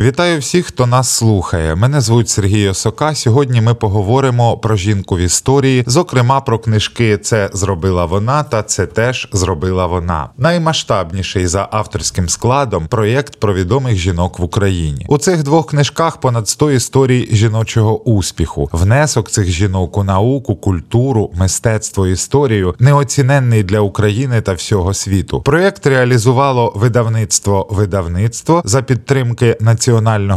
Вітаю всіх, хто нас слухає. Мене звуть Сергій Осока. Сьогодні ми поговоримо про жінку в історії, зокрема про книжки Це зробила вона та це теж зробила вона. Наймасштабніший за авторським складом проєкт про відомих жінок в Україні. У цих двох книжках понад 100 історій жіночого успіху. Внесок цих жінок у науку, культуру, мистецтво, історію неоціненний для України та всього світу. Проєкт реалізувало видавництво видавництво за підтримки Національного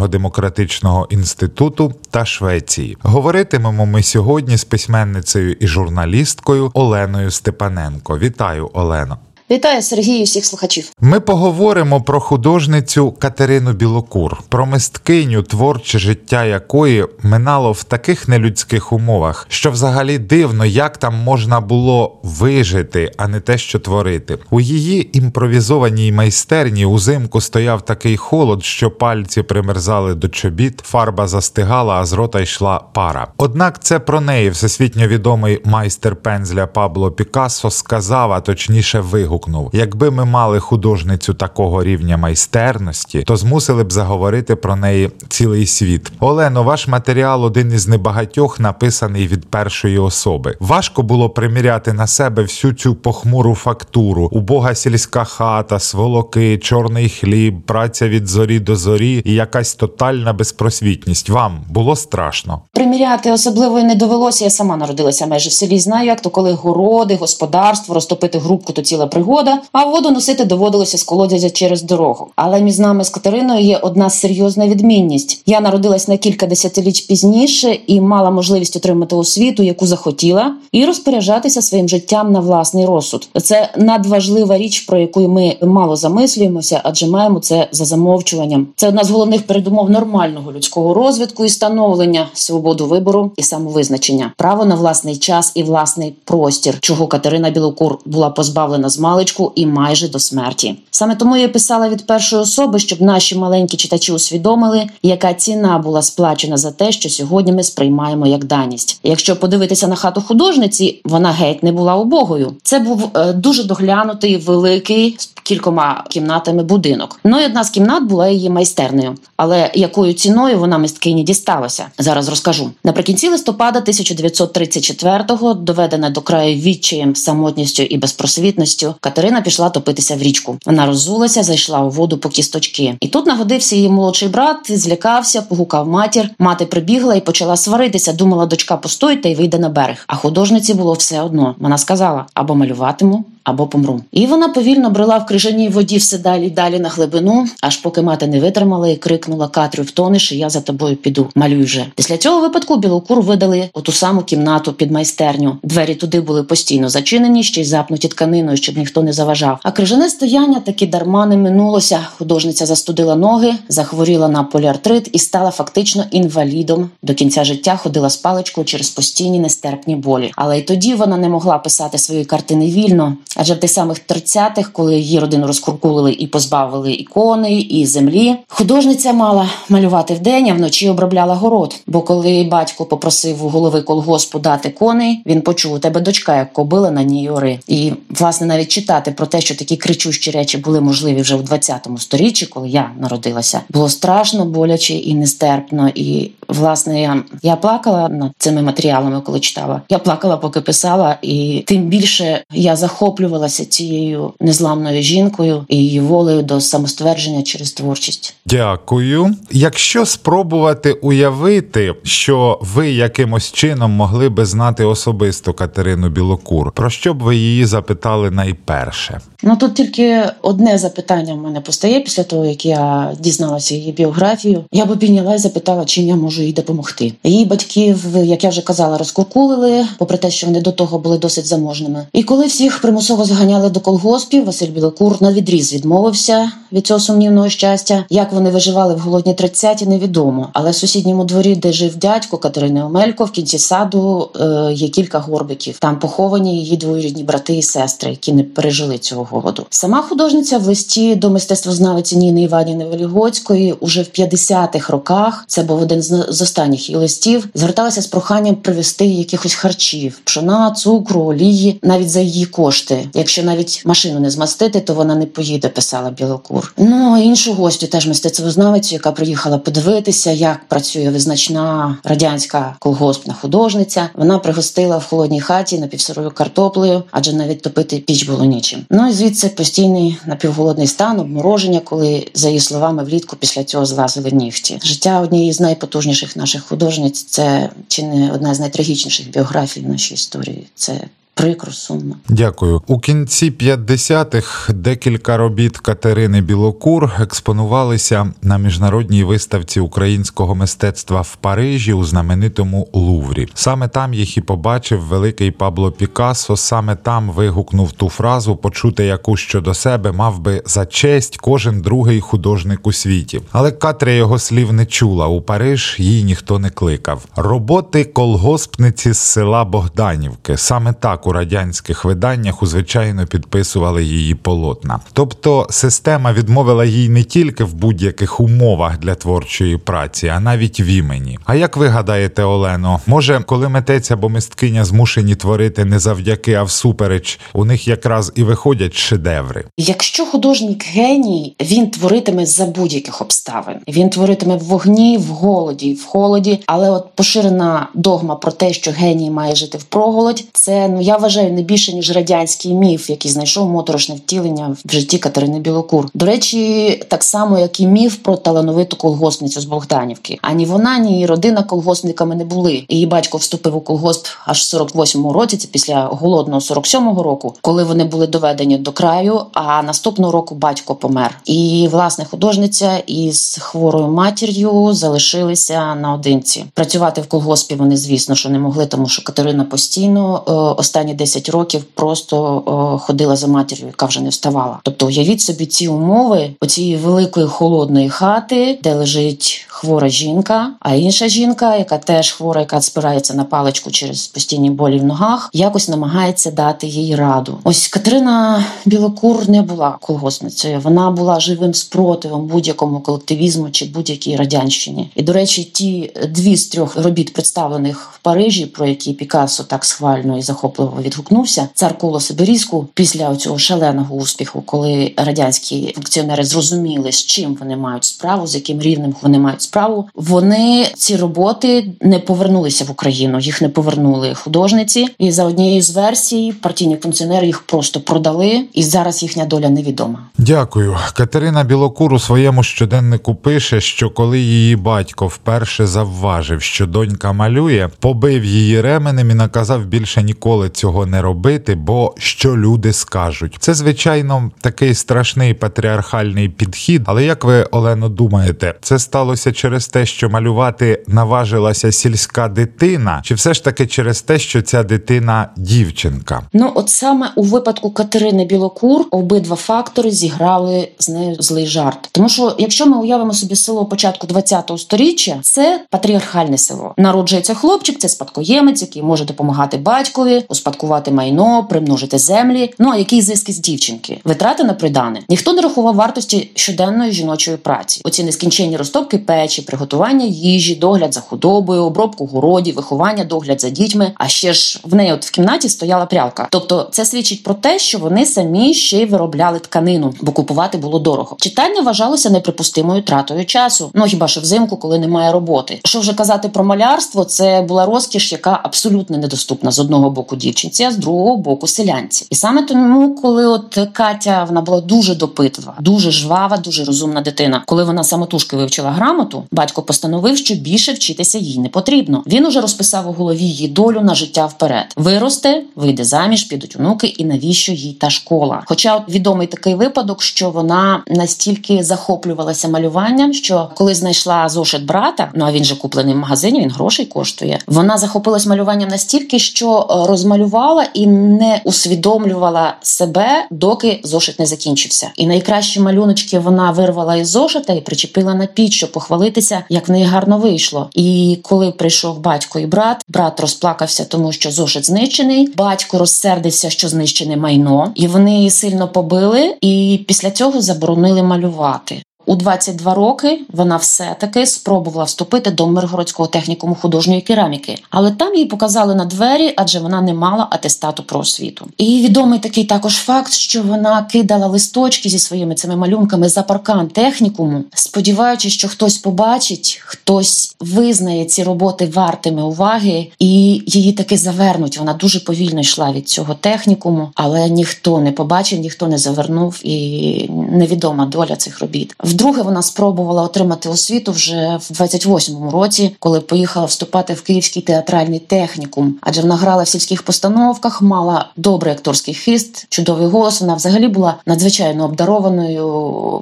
демократичного інституту та Швеції. Говоритимемо ми сьогодні з письменницею і журналісткою Оленою Степаненко. Вітаю, Олено. Вітаю Сергію, всіх слухачів. Ми поговоримо про художницю Катерину Білокур, про мисткиню, творче життя якої минало в таких нелюдських умовах, що взагалі дивно, як там можна було вижити, а не те, що творити. У її імпровізованій майстерні узимку стояв такий холод, що пальці примерзали до чобіт, фарба застигала, а з рота йшла пара. Однак це про неї всесвітньо відомий майстер пензля Пабло Пікассо сказав, а точніше вигук вигукнув: якби ми мали художницю такого рівня майстерності, то змусили б заговорити про неї цілий світ. Олено, ваш матеріал один із небагатьох написаний від першої особи. Важко було приміряти на себе всю цю похмуру фактуру, убога сільська хата, сволоки, чорний хліб, праця від зорі до зорі і якась тотальна безпросвітність. Вам було страшно. Приміряти особливо і не довелося. Я сама народилася майже в селі. Знаю, як то коли городи, господарство, розтопити грубку, то ціла пригода пригода, а воду носити доводилося з колодязя через дорогу. Але між нами з Катериною є одна серйозна відмінність. Я народилась на кілька десятиліть пізніше і мала можливість отримати освіту, яку захотіла, і розпоряджатися своїм життям на власний розсуд. Це надважлива річ, про яку ми мало замислюємося, адже маємо це за замовчуванням. Це одна з головних передумов нормального людського розвитку і становлення, свободу вибору і самовизначення, право на власний час і власний простір, чого Катерина Білокур була позбавлена з маличку і майже до смерті. Саме тому я писала від першої особи, щоб наші маленькі читачі усвідомили, яка ціна була сплачена за те, що сьогодні ми сприймаємо як даність. Якщо подивитися на хату художниці, вона геть не була убогою. Це був е, дуже доглянутий, великий кількома кімнатами будинок. Ну і одна з кімнат була її майстернею. Але якою ціною вона мисткині дісталася? Зараз розкажу. Наприкінці листопада 1934-го, доведена до краю відчаєм, самотністю і безпросвітністю, Катерина пішла топитися в річку. Вона роззулася, зайшла у воду по кісточки. І тут нагодився її молодший брат, злякався, погукав матір. Мати прибігла і почала сваритися. Думала, дочка постоїть та й вийде на берег. А художниці було все одно. Вона сказала: або малюватиму, або помру. І вона повільно брела в крижаній воді все далі й далі на глибину, аж поки мати не витримала і крикнула Катрю, втонеш, і я за тобою піду. Малюй вже. Після цього випадку білокур видали у ту саму кімнату під майстерню. Двері туди були постійно зачинені, ще й запнуті тканиною, щоб ніхто не заважав. А крижане стояння таки дарма не минулося. Художниця застудила ноги, захворіла на поліартрит і стала фактично інвалідом. До кінця життя ходила з паличкою через постійні нестерпні болі. Але й тоді вона не могла писати свої картини вільно. Адже в тих самих 30-х, коли її родину розкуркулили і позбавили ікони і землі, художниця мала малювати вдень, а вночі обробляла город. Бо коли батько попросив у голови колгоспу дати коней, він почув у тебе дочка, як кобила на ній ори. І власне навіть читати про те, що такі кричущі речі були можливі вже в 20-му сторіччі, коли я народилася, було страшно, боляче і нестерпно. І власне я, я плакала над цими матеріалами, коли читала. Я плакала, поки писала, і тим більше я захоплювала захоплювалася цією незламною жінкою і її волею до самоствердження через творчість. Дякую. Якщо спробувати уявити, що ви якимось чином могли би знати особисто Катерину Білокур, про що б ви її запитали найперше? Ну тут тільки одне запитання в мене постає після того, як я дізналася її біографію. Я б обійняла і запитала, чим я можу їй допомогти. Її батьків, як я вже казала, розкуркулили, попри те, що вони до того були досить заможними. І коли всіх примусово масово заганяли до колгоспів. Василь Білокур на відріз відмовився від цього сумнівного щастя. Як вони виживали в голодні 30-ті, невідомо. Але в сусідньому дворі, де жив дядько Катерини Омелько, в кінці саду е, є кілька горбиків. Там поховані її двоюрідні брати і сестри, які не пережили цього голоду. Сама художниця в листі до мистецтвознавиці Ніни Іванівни Велігоцької уже в 50-х роках. Це був один з останніх її листів зверталася з проханням привезти якихось харчів, пшона, цукру, олії, навіть за її кошти. Якщо навіть машину не змастити, то вона не поїде. Писала Білокур. Ну іншу гостю, теж мистецтвознавицю, яка приїхала подивитися, як працює визначна радянська колгоспна художниця. Вона пригостила в холодній хаті напівсирою картоплею, адже навіть топити піч було нічим. Ну і звідси постійний напівголодний стан, обмороження, коли за її словами влітку після цього злазили нігті. Життя однієї з найпотужніших наших художниць це чи не одна з найтрагічніших біографій в нашій історії. Це прикро, сумно. Дякую. У кінці 50-х декілька робіт Катерини Білокур експонувалися на міжнародній виставці українського мистецтва в Парижі у знаменитому Луврі. Саме там їх і побачив великий Пабло Пікассо. Саме там вигукнув ту фразу, почути яку щодо себе мав би за честь кожен другий художник у світі. Але Катря його слів не чула. У Париж її ніхто не кликав. Роботи колгоспниці з села Богданівки. Саме так у радянських виданнях узвичайно підписували її полотна. Тобто система відмовила їй не тільки в будь-яких умовах для творчої праці, а навіть в імені. А як ви гадаєте, Олено, може, коли митець або мисткиня змушені творити не завдяки, а всупереч, у них якраз і виходять шедеври? Якщо художник геній, він творитиме за будь-яких обставин. Він творитиме в вогні, в голоді, в холоді. Але от поширена догма про те, що геній має жити в проголодь, це ну я вважаю не більше ніж радянський міф, який знайшов моторошне втілення в житті Катерини Білокур. До речі, так само як і міф про талановиту колгоспницю з Богданівки. Ані вона, ні її родина колгоспниками не були. Її батько вступив у колгосп аж в 48-му році. Це після голодного 47-го року, коли вони були доведені до краю. А наступного року батько помер. І власне художниця із хворою матір'ю залишилися наодинці. Працювати в колгоспі вони, звісно, що не могли, тому що Катерина постійно е, останні 10 років просто е, ходила за матір'ю, яка вже не вставала. Тобто, уявіть собі ці умови оцієї великої холодної хати, де лежить хвора жінка, а інша жінка, яка теж хвора, яка спирається на паличку через постійні болі в ногах, якось намагається дати їй раду. Ось Катерина Білокур не була колгоспницею. Вона була живим спротивом будь-якому колективізму чи будь-якій радянщині. І до речі, ті дві з трьох робіт, представлених в Парижі, про які Пікассо так схвально і захопливо відгукнувся, цар Колоса Берізку після цього шаленого успіху, коли радянські функціонери зрозуміли, з чим вони мають справу, з яким рівнем вони мають справу. Вони ці роботи не повернулися в Україну. Їх не повернули художниці. І за однією з версій партійні функціонери їх просто продали, і зараз їхня доля невідома. Дякую. Катерина Білокур у своєму щоденнику пише, що коли її батько вперше завважив, що донька малює, побив її ременем і наказав більше ніколи цього не робити, бо що люди скажуть. Це звичайно такий страшний патріархальний підхід. Але як ви, Олено, думаєте, це сталося через те, що малювати наважилася сільська дитина, чи все ж таки через те, що ця дитина дівчинка? Ну, от саме у випадку Катерини Білокур обидва фактори зіграли з нею злий жарт. Тому що, якщо ми уявимо собі село початку 20-го сторіччя, це патріархальне село. Народжується хлопчик, це спадкоємець, який може допомагати батькові, успадкувати майно, примножити землі. Ну а який зиск із дівчинки? Витрати на придане. Ніхто не рахував вартості щоденної жіночої праці. Оці нескінченні розтопки печі, приготування їжі, догляд за худобою, обробку городів, виховання, догляд за дітьми. А ще ж в неї от в кімнаті стояла прялка. Тобто, це свідчить про те, що вони самі ще й виробляли тканину, бо купувати було дорого. Читання вважалося неприпустимою тратою часу. Ну хіба що взимку, коли немає роботи. Що вже казати про малярство, це була розкіш, яка абсолютно недоступна з одного боку дівчинці, а з другого боку селянці. І саме тому, коли от Катя вона була дуже допитлива, дуже жвава, дуже розумна дитина. Коли вона самотужки вивчила грамоту, батько постановив, що більше вчитися їй не потрібно. Він уже розписав у голові її долю на життя вперед. Виросте, вийде заміж, підуть онуки, і навіщо їй та школа? Хоча відомий такий випадок, що вона настільки захоплювалася малюванням, що коли знайшла зошит брата, ну а він же куплений в магазині, він грошей коштує. Вона захопилась малюванням настільки, що е, розмалювала і не усвідомлювала себе, доки зошит не закінчився. І найкращі малюночки вона вирвала із зошита і причепила на піч, щоб похвалитися, як в неї гарно вийшло. І коли прийшов батько і брат, брат розплакався, тому що зошит знищений. Батько розсердився, що знищене майно, і вони сильно побили. І після цього заборонили малювати. У 22 роки вона все-таки спробувала вступити до Миргородського технікуму художньої кераміки, але там їй показали на двері, адже вона не мала атестату про освіту. І відомий такий також факт, що вона кидала листочки зі своїми цими малюнками за паркан технікуму, сподіваючись, що хтось побачить, хтось визнає ці роботи вартими уваги, і її таки завернуть. Вона дуже повільно йшла від цього технікуму, але ніхто не побачив, ніхто не завернув, і невідома доля цих робіт. Вдруге вона спробувала отримати освіту вже в 28-му році, коли поїхала вступати в Київський театральний технікум, адже вона грала в сільських постановках, мала добрий акторський хист, чудовий голос. Вона взагалі була надзвичайно обдарованою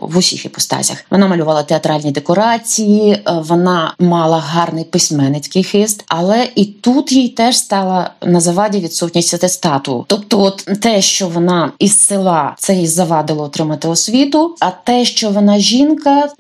в усіх іпостасях. Вона малювала театральні декорації, е, вона мала гарний письменницький хист, але і тут їй теж стала на заваді відсутність атестату. Тобто, от те, що вона із села це їй завадило отримати освіту, а те, що вона жінка,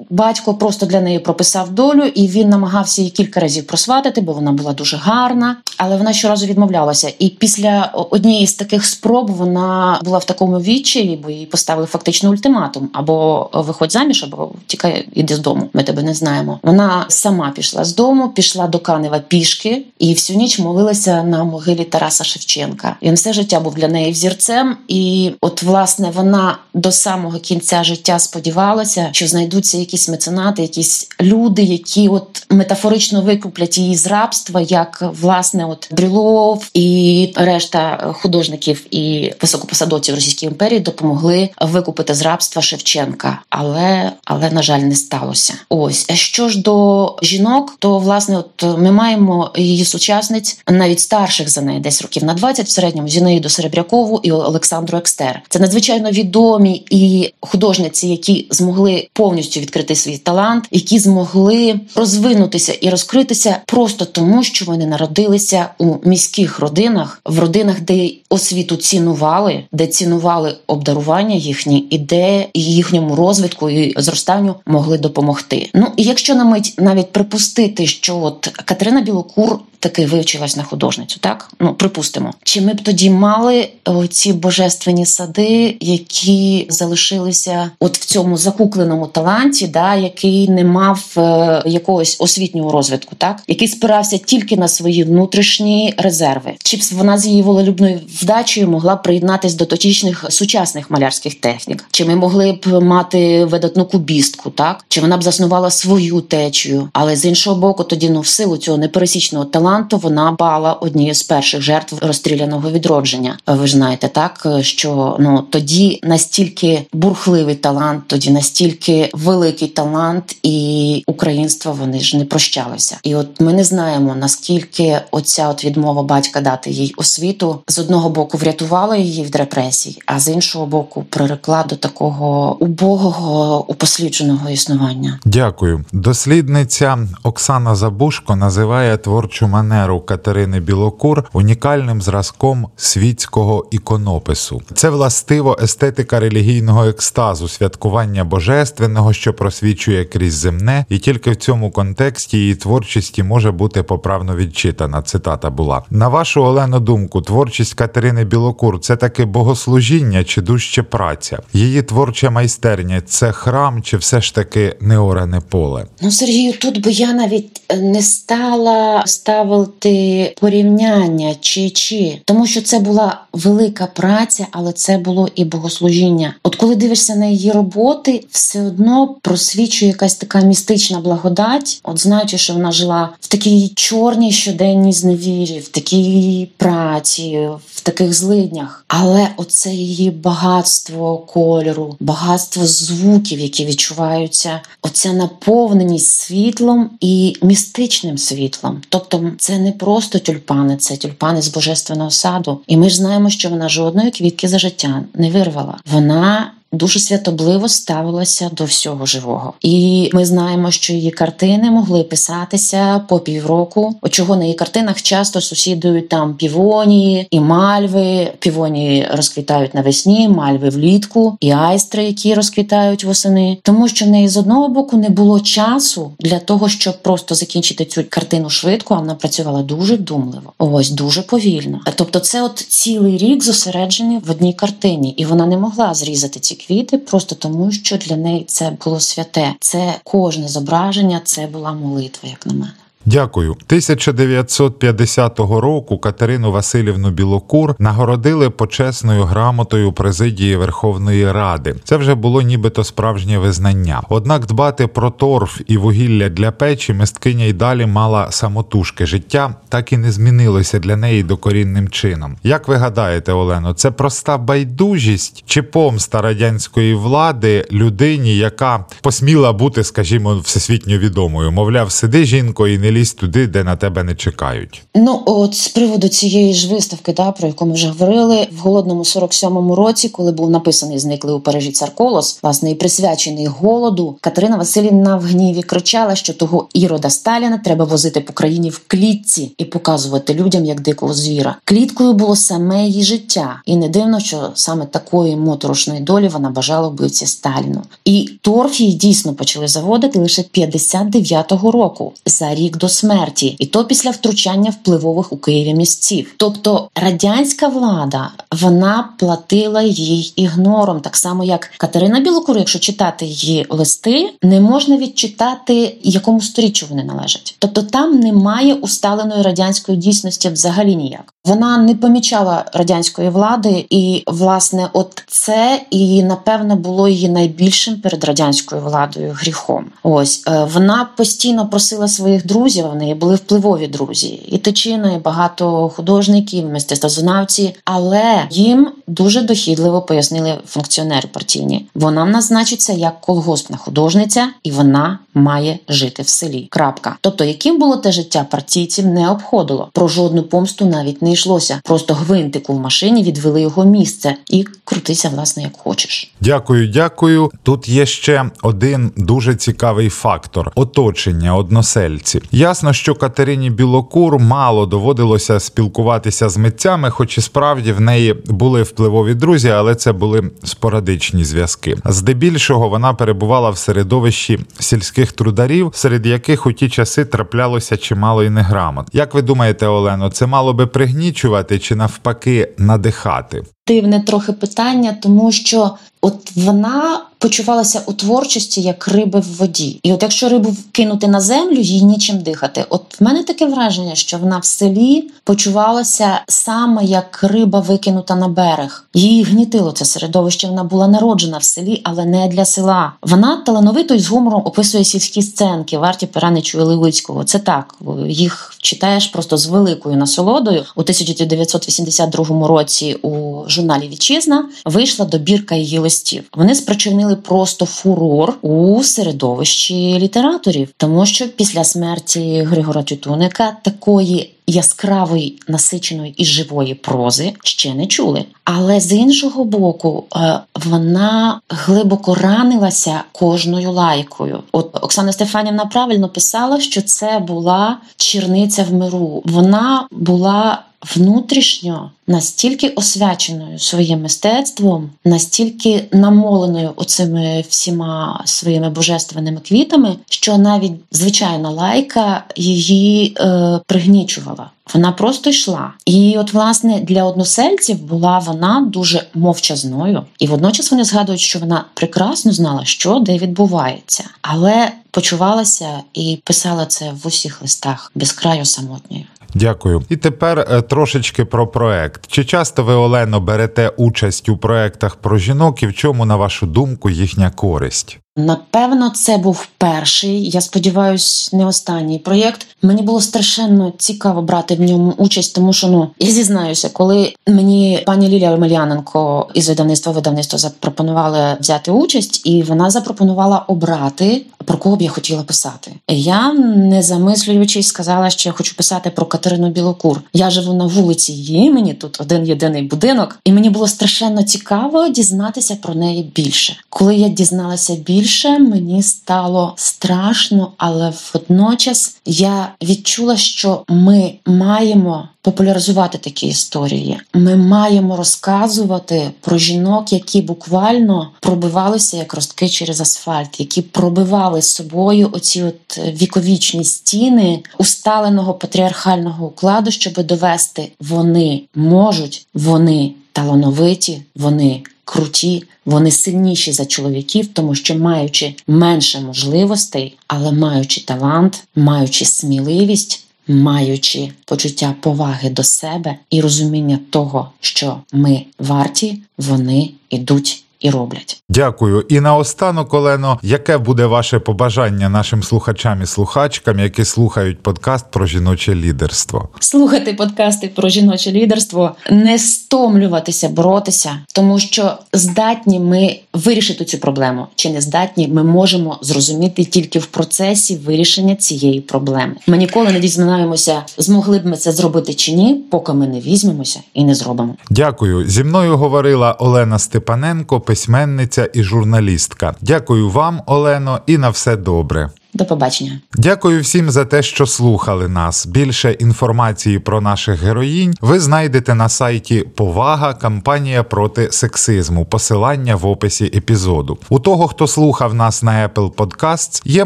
батько просто для неї прописав долю, і він намагався її кілька разів просватити, бо вона була дуже гарна, але вона щоразу відмовлялася. І після однієї з таких спроб вона була в такому відчаї, бо їй поставили фактично ультиматум: або виходь заміж, або тікай іди з дому. Ми тебе не знаємо. Вона сама пішла з дому, пішла до Канева пішки і всю ніч молилася на могилі Тараса Шевченка. Він все життя був для неї взірцем, і от власне вона до самого кінця життя сподівалася, що знайдуться якісь меценати, якісь люди, які от метафорично викуплять її з рабства, як власне, от Брюлов і решта художників і високопосадовців Російської імперії допомогли викупити з рабства Шевченка, але але на жаль не сталося. Ось а що ж до жінок, то власне, от ми маємо її сучасниць навіть старших за неї, десь років на 20 в середньому Зінаїду Серебрякову і Олександру Екстер. Це надзвичайно відомі і художниці, які змогли повністю відкрити свій талант, які змогли розвинутися і розкритися просто тому, що вони народилися у міських родинах, в родинах, де освіту цінували, де цінували обдарування їхні, і де їхньому розвитку і зростанню могли допомогти. Ну і якщо на мить навіть припустити, що от Катерина Білокур таки вивчилась на художницю, так? Ну припустимо, чи ми б тоді мали ці божественні сади, які залишилися от в цьому закукленому таланті, да який не мав е, якогось освітнього розвитку, так? Який спирався тільки на свої внутрішні резерви, чи б вона з її волелюбною вдачею могла приєднатись до точічних сучасних малярських технік, чи ми могли б мати видатну кубістку, так? Чи вона б заснувала свою течію, але з іншого боку, тоді ну в силу цього непересічного таланту вона бала однією з перших жертв розстріляного відродження. Ви ж знаєте, так що ну тоді настільки бурхливий талант, тоді настільки великий талант і українство вони ж не прощалися. І от ми не знаємо наскільки оця от відмова батька дати їй освіту з одного боку врятувала її від репресій, а з іншого боку прирекла до такого убогого упослідженого існування. Дякую, дослідниця Оксана Забушко називає творчу манеру Катерини Білокур унікальним зразком світського іконопису. Це властиво естетика релігійного екстазу, святкування божественного, що просвічує крізь земне, і тільки в цьому контексті її творчості може бути поправно відчитана. Цитата була на вашу Олену думку. Творчість Катерини Білокур це таке богослужіння чи дужче праця? Її творча майстерня це храм, чи все ж таки неоране поле? Ну Сергію, тут би я навіть не стала ставити порівняння чи чи тому, що це була велика праця, але це було і богослужіння. От коли дивишся на її роботи, все одно просвічує якась така містична благодать, от знаючи, що вона жила в такій чорній щоденній зневірі, в такій праці, в таких злиднях. Але оце її багатство кольору, багатство звуків, які відчуваються, оця наповненість світлом і містичним світлом. Тобто, це не просто тюльпани, це тюльпани з божественного саду. І ми ж знаємо, що вона жодної квітки за життя не вирвала. Вона дуже святобливо ставилася до всього живого. І ми знаємо, що її картини могли писатися по півроку. Чого на її картинах часто сусідують там півонії і мальви. Півонії розквітають навесні, мальви влітку, і айстри, які розквітають восени, тому що в неї з одного боку не було часу для того, щоб просто закінчити цю картину швидко. а Вона працювала дуже вдумливо, ось дуже повільно. Тобто, це от цілий рік зосереджений в одній картині, і вона не могла зрізати ці квіти, просто тому, що для неї це було святе. Це кожне зображення, це була молитва, як на мене. Дякую. 1950 року Катерину Васильівну Білокур нагородили почесною грамотою президії Верховної Ради. Це вже було нібито справжнє визнання. Однак дбати про торф і вугілля для печі мисткиня й далі мала самотужки. Життя так і не змінилося для неї докорінним чином. Як ви гадаєте, Олено, це проста байдужість чи помста радянської влади людині, яка посміла бути, скажімо, всесвітньо відомою? Мовляв, сиди жінко і не лізь туди, де на тебе не чекають. Ну от з приводу цієї ж виставки, да, про яку ми вже говорили, в голодному 47-му році, коли був написаний зниклий у Парижі цар Колос, власне і присвячений голоду, Катерина Васильівна в гніві кричала, що того ірода Сталіна треба возити по країні в клітці і показувати людям як дикого звіра. Кліткою було саме її життя, і не дивно, що саме такої моторошної долі вона бажала вбивці Сталіну. І торф її дійсно почали заводити лише 59-го року за рік до смерті, і то після втручання впливових у Києві місців. Тобто радянська влада вона платила їй ігнором, так само як Катерина Білокур, якщо читати її листи, не можна відчитати якому сторіччю вони належать. Тобто там немає усталеної радянської дійсності взагалі ніяк. Вона не помічала радянської влади, і власне, от це і напевно було її найбільшим перед радянською владою гріхом. Ось е, вона постійно просила своїх друзів. В неї були впливові друзі, і Тичина, і багато художників, мистецтвознавці, але їм дуже дохідливо пояснили функціонери партійні. Вона в нас значиться як колгоспна художниця, і вона має жити в селі. Крапка. Тобто, яким було те життя партійців, не обходило. Про жодну помсту навіть не йшлося. Просто гвинтику в машині відвели його місце і крутися, власне, як хочеш. Дякую, дякую. Тут є ще один дуже цікавий фактор оточення односельці. Ясно, що Катерині Білокур мало доводилося спілкуватися з митцями, хоч і справді в неї були впливові друзі, але це були спорадичні зв'язки. Здебільшого вона перебувала в середовищі сільських трударів, серед яких у ті часи траплялося чимало і неграмот. Як ви думаєте, Олено, це мало би пригнічувати чи навпаки надихати? Дивне трохи питання, тому що от вона почувалася у творчості як риби в воді. І от якщо рибу кинути на землю, їй нічим дихати. От в мене таке враження, що вона в селі почувалася саме як риба викинута на берег. Її гнітило це середовище. Вона була народжена в селі, але не для села. Вона талановито і з гумором описує сільські сценки, варті Пираничу Левицького. Це так, їх читаєш просто з великою насолодою. У 1982 році у журналі Вітчизна вийшла добірка її листів. Вони спричинили просто фурор у середовищі літераторів, тому що після смерті Григора Тютуника такої. Яскравої насиченої і живої прози ще не чули. Але з іншого боку, е, вона глибоко ранилася кожною лайкою. От Оксана Стефанівна правильно писала, що це була черниця в миру. Вона була внутрішньо настільки освяченою своїм мистецтвом, настільки намоленою оцими всіма своїми божественними квітами, що навіть звичайна лайка її е, пригнічувала. Вона просто йшла. І, от, власне, для односельців була вона дуже мовчазною, і водночас вони згадують, що вона прекрасно знала, що де відбувається, але почувалася і писала це в усіх листах без краю самотньою. Дякую. І тепер е, трошечки про проект. Чи часто ви, Олено, берете участь у проектах про жінок і в чому, на вашу думку, їхня користь? Напевно, це був перший. Я сподіваюся, не останній проєкт. Мені було страшенно цікаво брати в ньому участь, тому що ну я зізнаюся, коли мені пані Лілія Омельяненко із видавництва видавництва запропонували взяти участь, і вона запропонувала обрати про кого б я хотіла писати. Я не замислюючись, сказала, що я хочу писати про Катерину Білокур. Я живу на вулиці її імені, тут один єдиний будинок, і мені було страшенно цікаво дізнатися про неї більше. Коли я дізналася більше, мені стало страшно, але водночас я відчула, що ми маємо популяризувати такі історії. Ми маємо розказувати про жінок, які буквально пробивалися як ростки через асфальт, які пробивали собою оці от віковічні стіни усталеного патріархального укладу, щоб довести вони можуть, вони талановиті, вони круті, вони сильніші за чоловіків, тому що маючи менше можливостей, але маючи талант, маючи сміливість. Маючи почуття поваги до себе і розуміння того, що ми варті, вони ідуть і роблять. Дякую. І наостанок, Олено, яке буде ваше побажання нашим слухачам і слухачкам, які слухають подкаст про жіноче лідерство? Слухати подкасти про жіноче лідерство, не стомлюватися, боротися, тому що здатні ми вирішити цю проблему, чи не здатні, ми можемо зрозуміти тільки в процесі вирішення цієї проблеми. Ми ніколи не дізнаємося, змогли б ми це зробити чи ні, поки ми не візьмемося і не зробимо. Дякую. Зі мною говорила Олена Степаненко, письменниця і журналістка. Дякую вам, Олено, і на все добре. До побачення. Дякую всім за те, що слухали нас. Більше інформації про наших героїнь ви знайдете на сайті Повага кампанія проти сексизму. Посилання в описі епізоду. У того, хто слухав нас на Apple Podcasts, є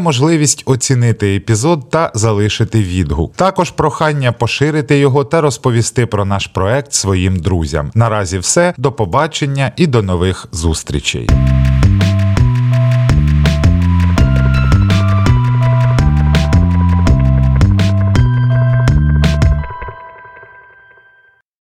можливість оцінити епізод та залишити відгук. Також прохання поширити його та розповісти про наш проект своїм друзям. Наразі все. До побачення і до нових зустрічей.